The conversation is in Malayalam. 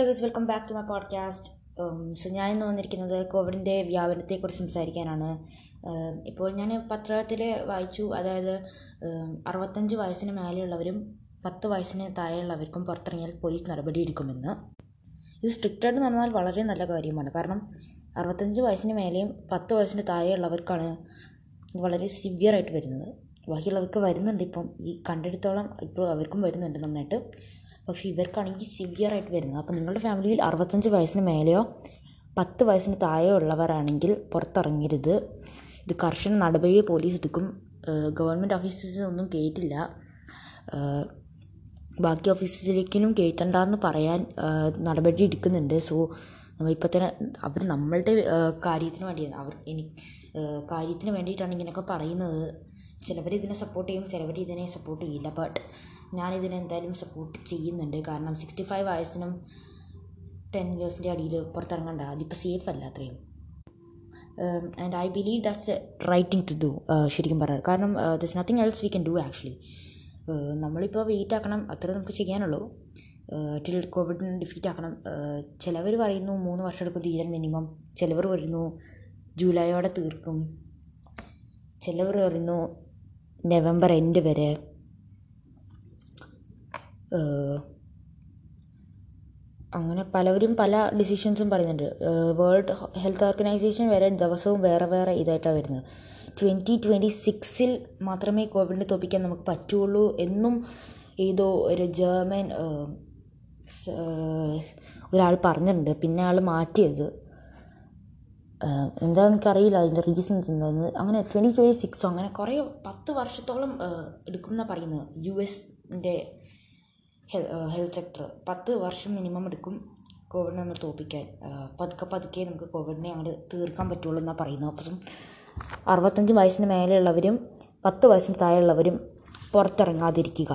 Hello guys welcome back to my podcast so ഞാൻ ഇന്ന് വന്നിരിക്കുന്നത് കോവിഡിന്റെ വ്യാപനത്തെക്കുറിച്ച് സംസാരിക്കാനാണ്. Um, ഇപ്പോൾ ഞാൻ പത്രത്തിൽ വായിച്ചു അതായത് um, അറുപത്തഞ്ച് വയസ്സിന് മേലെയുള്ളവരും പത്ത് വയസ്സിന് താഴെയുള്ളവർക്കും പുറത്തിറങ്ങിയാൽ പോലീസ് നടപടി എടുക്കുമെന്ന് ഇത് സ്ട്രിക്റ്റായിട്ട് നടന്നാൽ വളരെ നല്ല കാര്യമാണ്. കാരണം അറുപത്തഞ്ച് വയസ്സിന് മേലെയും പത്ത് വയസ്സിന് താഴെയുള്ളവർക്കാണ് വളരെ സിവിയറായിട്ട് വരുന്നത്. ബാക്കിയുള്ളവർക്ക് വരുന്നുണ്ട് ഇപ്പം. ഈ കണ്ടെടുത്തോളം ഇപ്പോൾ അവർക്കും വരുന്നുണ്ട് നന്നായിട്ട്. പക്ഷേ ഇവർക്കാണെങ്കിൽ സിവിയറായിട്ട് വരുന്നത്. അപ്പോൾ നിങ്ങളുടെ ഫാമിലിയിൽ അറുപത്തഞ്ച് വയസ്സിന് മേലെയോ പത്ത് വയസ്സിന് താഴെയോ ഉള്ളവരാണെങ്കിൽ പുറത്തിറങ്ങരുത്. ഇത് കർശന നടപടി പോലീസ് എടുക്കും. ഗവൺമെന്റ് ഓഫീസസിലൊന്നും കേട്ടില്ല ബാക്കി ഓഫീസിലേക്കിനും കയറ്റണ്ടെന്ന് പറയാൻ നടപടി എടുക്കുന്നുണ്ട്. സോ ഇപ്പോൾ തന്നെ അവർ നമ്മളുടെ കാര്യത്തിന് വേണ്ടിയാണ്. അവർ ഇനി കാര്യത്തിന് വേണ്ടിയിട്ടാണ് ഇങ്ങനെയൊക്കെ പറയുന്നത്. ചിലവർ ഇതിനെ സപ്പോർട്ട് ചെയ്യും ചിലവർ ഇതിനെ സപ്പോർട്ട് ചെയ്യില്ല. ബട്ട് എന്തായാലും സപ്പോർട്ട് ചെയ്യുന്നുണ്ട്. കാരണം സിക്സ്റ്റി ഫൈവ് വയസ്സിനും ടെൻ ഇയേഴ്സിന്റെ അടിയിൽ പുറത്തിറങ്ങണ്ട. അതിപ്പോൾ സേഫ് അല്ല അത്രയും. And I believe that's right thing to do ശരിക്കും പറയാറ് കാരണം this nothing else we can do actually നമ്മളിപ്പോൾ വെയിറ്റ് ആക്കണം. അത്ര നമുക്ക് ചെയ്യാനുള്ളൂ. ടിൽ കോവിഡിന് ഡിഫീറ്റ് ആക്കണം. ചിലവർ പറയുന്നു മൂന്ന് വർഷം എടുക്കും തീരാൻ മിനിമം ചിലവർ പറയുന്നു ജൂലൈയോടെ തീർക്കും. ചിലവർ പറയുന്നു നവംബർ എൻഡ് വരെ അങ്ങനെ പലവരും പല ഡിസിഷൻസും പറയുന്നുണ്ട്. വേൾഡ് ഹെൽത്ത് ഓർഗനൈസേഷൻ വരെ ദിവസവും വേറെ വേറെ ഇതായിട്ടാണ് വരുന്നത്. ട്വന്റി ട്വന്റി സിക്സിൽ മാത്രമേ കോവിഡിനെ തോപ്പിക്കാൻ നമുക്ക് പറ്റുള്ളൂ എന്നും ഏതോ ഒരു ജർമ്മൻ ഒരാൾ പറഞ്ഞിട്ടുണ്ട്. പിന്നെ ആൾ മാറ്റിയത്. എന്താണെന്ന് എനിക്കറിയില്ല അതിന്റെ റീസൺസ് എന്താണെന്ന് അങ്ങനെ ട്വന്റി ട്വന്റി സിക്സോ അങ്ങനെ കുറേ പത്ത് വർഷത്തോളം എടുക്കും എന്നാണ് പറയുന്നത്. യു എസിന്റെ ഹെൽത്ത് സെക്ടർ പത്ത് വർഷം മിനിമം എടുക്കും കോവിഡിനെ നമ്മൾ തോപ്പിക്കാൻ. പതുക്കെ പതുക്കെ നമുക്ക് കോവിഡിനെ അങ്ങോട്ട് തീർക്കാൻ പറ്റുള്ളൂ എന്നാണ് പറയുന്നത്. അപ്പം അറുപത്തഞ്ച് വയസ്സിന് മേലെയുള്ളവരും പത്ത് വയസ്സിന് താഴെയുള്ളവരും പുറത്തിറങ്ങാതിരിക്കുക.